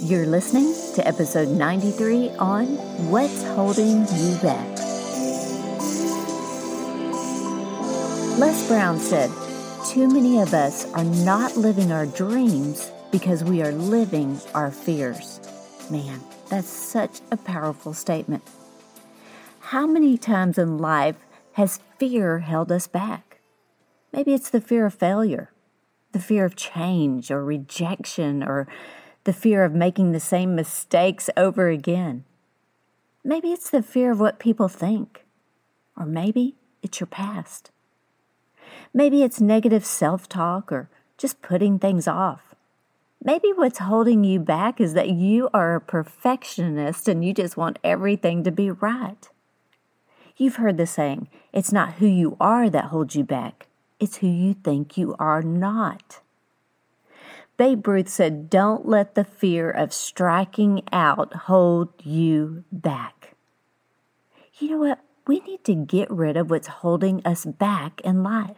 You're listening to episode 93 on What's Holding You Back. Les Brown said, Too many of us are not living our dreams because we are living our fears. Man, that's such a powerful statement. How many times in life has fear held us back? Maybe it's the fear of failure, the fear of change or rejection, or the fear of making the same mistakes over again. Maybe it's the fear of what people think, or maybe it's your past. Maybe it's negative self talk or just putting things off. Maybe what's holding you back is that you are a perfectionist and you just want everything to be right. You've heard the saying, it's not who you are that holds you back, it's who you think you are not. Babe Ruth said, Don't let the fear of striking out hold you back. You know what? We need to get rid of what's holding us back in life.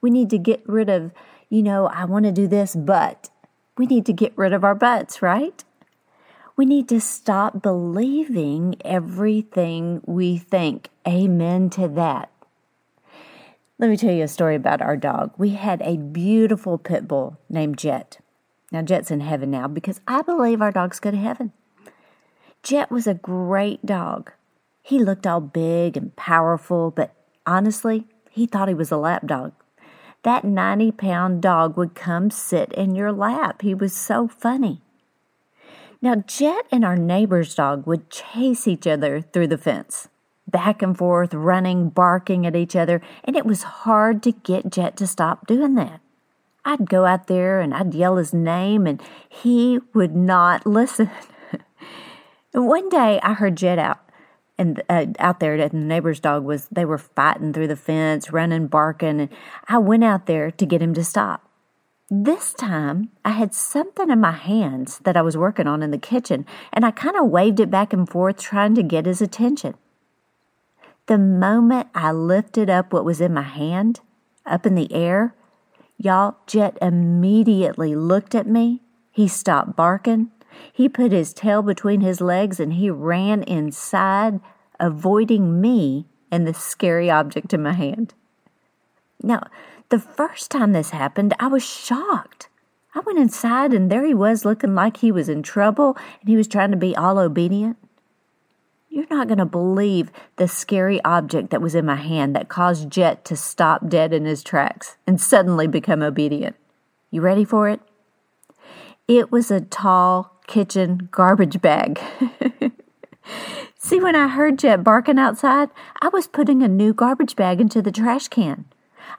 We need to get rid of, you know, I want to do this, but we need to get rid of our buts, right? We need to stop believing everything we think. Amen to that. Let me tell you a story about our dog. We had a beautiful pit bull named Jet. Now, Jet's in heaven now because I believe our dogs go to heaven. Jet was a great dog. He looked all big and powerful, but honestly, he thought he was a lap dog. That 90 pound dog would come sit in your lap. He was so funny. Now, Jet and our neighbor's dog would chase each other through the fence back and forth, running, barking at each other, and it was hard to get Jet to stop doing that. I'd go out there and I'd yell his name, and he would not listen. one day I heard Jet out. And uh, out there, and the neighbor's dog was, they were fighting through the fence, running, barking. And I went out there to get him to stop. This time, I had something in my hands that I was working on in the kitchen, and I kind of waved it back and forth, trying to get his attention. The moment I lifted up what was in my hand, up in the air, y'all, Jet immediately looked at me. He stopped barking. He put his tail between his legs and he ran inside, avoiding me and the scary object in my hand. Now, the first time this happened, I was shocked. I went inside and there he was looking like he was in trouble and he was trying to be all obedient. You're not going to believe the scary object that was in my hand that caused Jet to stop dead in his tracks and suddenly become obedient. You ready for it? It was a tall kitchen garbage bag. See, when I heard Jet barking outside, I was putting a new garbage bag into the trash can.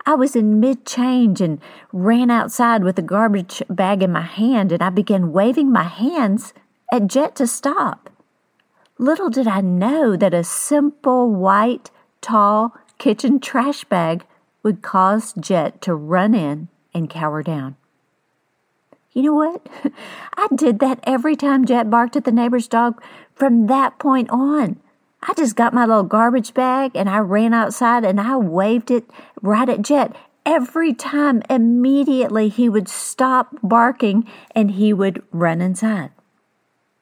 I was in mid change and ran outside with the garbage bag in my hand, and I began waving my hands at Jet to stop. Little did I know that a simple white, tall kitchen trash bag would cause Jet to run in and cower down. You know what? I did that every time Jet barked at the neighbor's dog from that point on. I just got my little garbage bag and I ran outside and I waved it right at Jet. Every time, immediately, he would stop barking and he would run inside.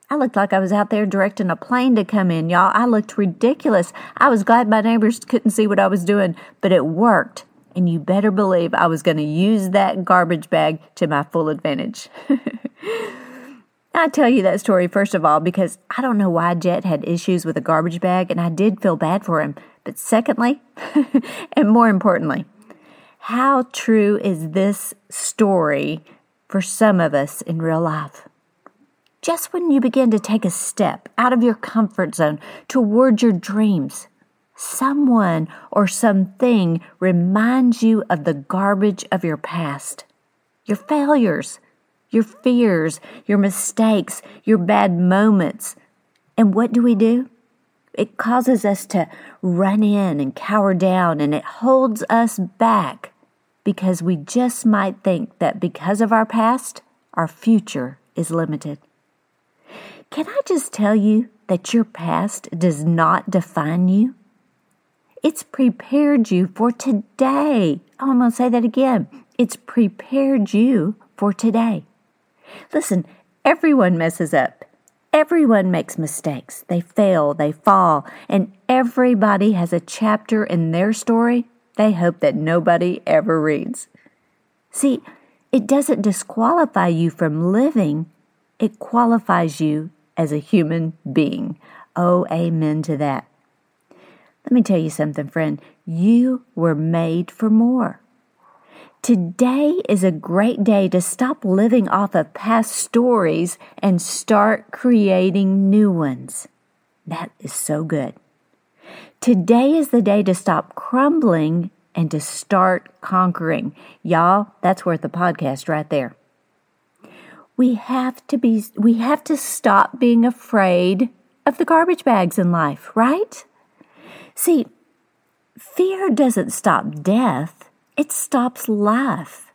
I looked like I was out there directing a plane to come in, y'all. I looked ridiculous. I was glad my neighbors couldn't see what I was doing, but it worked. And you better believe I was going to use that garbage bag to my full advantage. I tell you that story, first of all, because I don't know why Jet had issues with a garbage bag, and I did feel bad for him. But secondly, and more importantly, how true is this story for some of us in real life? Just when you begin to take a step out of your comfort zone toward your dreams, someone or something reminds you of the garbage of your past, your failures, your fears, your mistakes, your bad moments. And what do we do? It causes us to run in and cower down, and it holds us back because we just might think that because of our past, our future is limited. Can I just tell you that your past does not define you? It's prepared you for today. I'm going to say that again. It's prepared you for today. Listen, everyone messes up. Everyone makes mistakes. They fail, they fall, and everybody has a chapter in their story they hope that nobody ever reads. See, it doesn't disqualify you from living, it qualifies you as a human being. Oh, amen to that. Let me tell you something, friend. You were made for more. Today is a great day to stop living off of past stories and start creating new ones. That is so good. Today is the day to stop crumbling and to start conquering. Y'all, that's worth a podcast right there. We have to be we have to stop being afraid of the garbage bags in life, right? See, fear doesn't stop death, it stops life.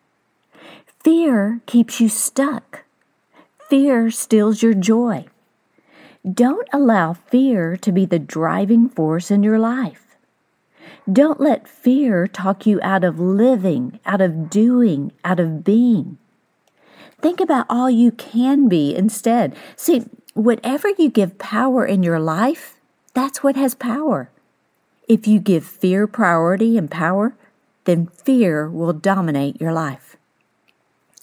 Fear keeps you stuck. Fear steals your joy. Don't allow fear to be the driving force in your life. Don't let fear talk you out of living, out of doing, out of being. Think about all you can be instead. See, whatever you give power in your life, that's what has power. If you give fear priority and power, then fear will dominate your life.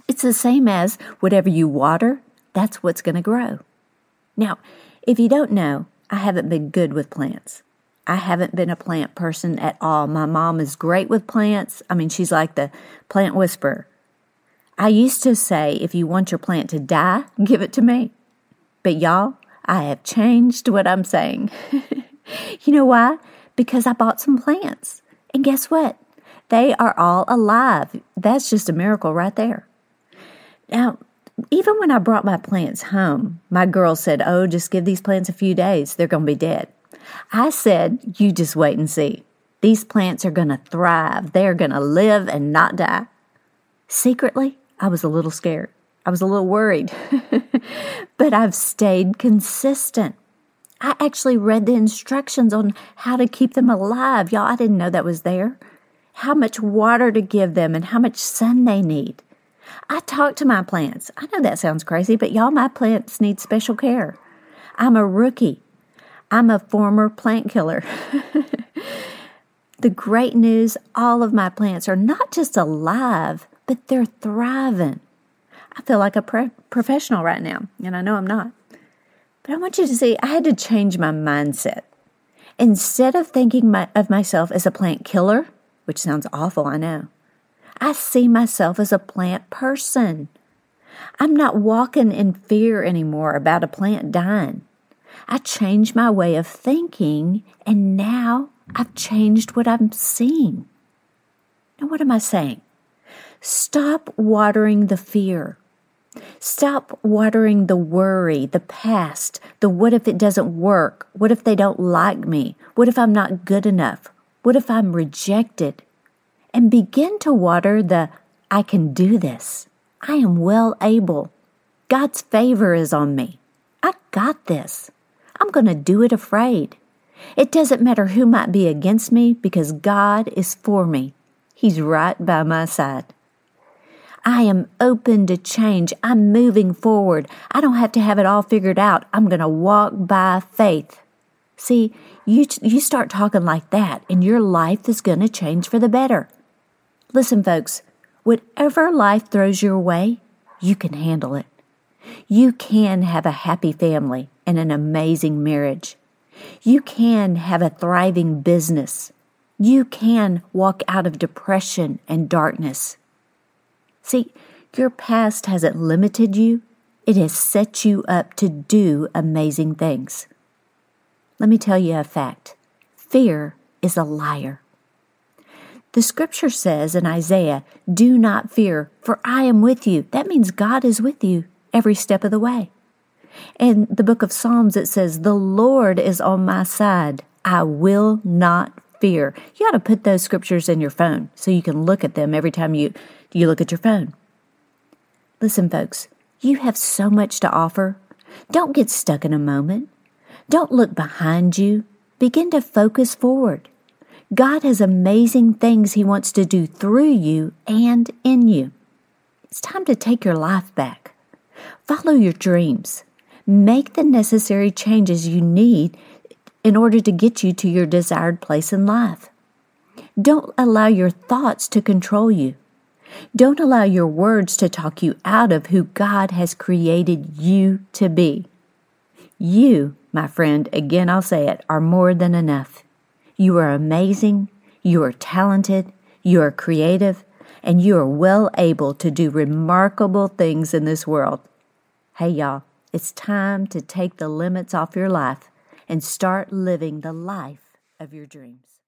It's the same as whatever you water, that's what's going to grow. Now, if you don't know, I haven't been good with plants. I haven't been a plant person at all. My mom is great with plants. I mean, she's like the plant whisperer. I used to say, if you want your plant to die, give it to me. But y'all, I have changed what I'm saying. you know why? Because I bought some plants. And guess what? They are all alive. That's just a miracle right there. Now, even when I brought my plants home, my girl said, Oh, just give these plants a few days. They're going to be dead. I said, You just wait and see. These plants are going to thrive. They are going to live and not die. Secretly, I was a little scared. I was a little worried. but I've stayed consistent. I actually read the instructions on how to keep them alive. Y'all, I didn't know that was there. How much water to give them and how much sun they need. I talk to my plants. I know that sounds crazy, but y'all, my plants need special care. I'm a rookie. I'm a former plant killer. the great news all of my plants are not just alive, but they're thriving. I feel like a professional right now, and I know I'm not. But I want you to see, I had to change my mindset. Instead of thinking my, of myself as a plant killer, which sounds awful, I know, I see myself as a plant person. I'm not walking in fear anymore about a plant dying. I changed my way of thinking, and now I've changed what I'm seeing. Now, what am I saying? Stop watering the fear. Stop watering the worry, the past, the what if it doesn't work? What if they don't like me? What if I'm not good enough? What if I'm rejected? and begin to water the I can do this. I am well able. God's favor is on me. I got this. I'm going to do it afraid. It doesn't matter who might be against me because God is for me. He's right by my side. I am open to change. I'm moving forward. I don't have to have it all figured out. I'm going to walk by faith. See, you, you start talking like that, and your life is going to change for the better. Listen, folks, whatever life throws your way, you can handle it. You can have a happy family and an amazing marriage. You can have a thriving business. You can walk out of depression and darkness. See, your past hasn't limited you, it has set you up to do amazing things. Let me tell you a fact fear is a liar. The scripture says in Isaiah, Do not fear, for I am with you. That means God is with you every step of the way. In the book of Psalms, it says, The Lord is on my side. I will not fear. You ought to put those scriptures in your phone so you can look at them every time you, you look at your phone. Listen, folks, you have so much to offer. Don't get stuck in a moment. Don't look behind you. Begin to focus forward. God has amazing things He wants to do through you and in you. It's time to take your life back. Follow your dreams. Make the necessary changes you need in order to get you to your desired place in life. Don't allow your thoughts to control you. Don't allow your words to talk you out of who God has created you to be. You, my friend, again I'll say it, are more than enough. You are amazing, you are talented, you are creative, and you are well able to do remarkable things in this world. Hey, y'all, it's time to take the limits off your life and start living the life of your dreams.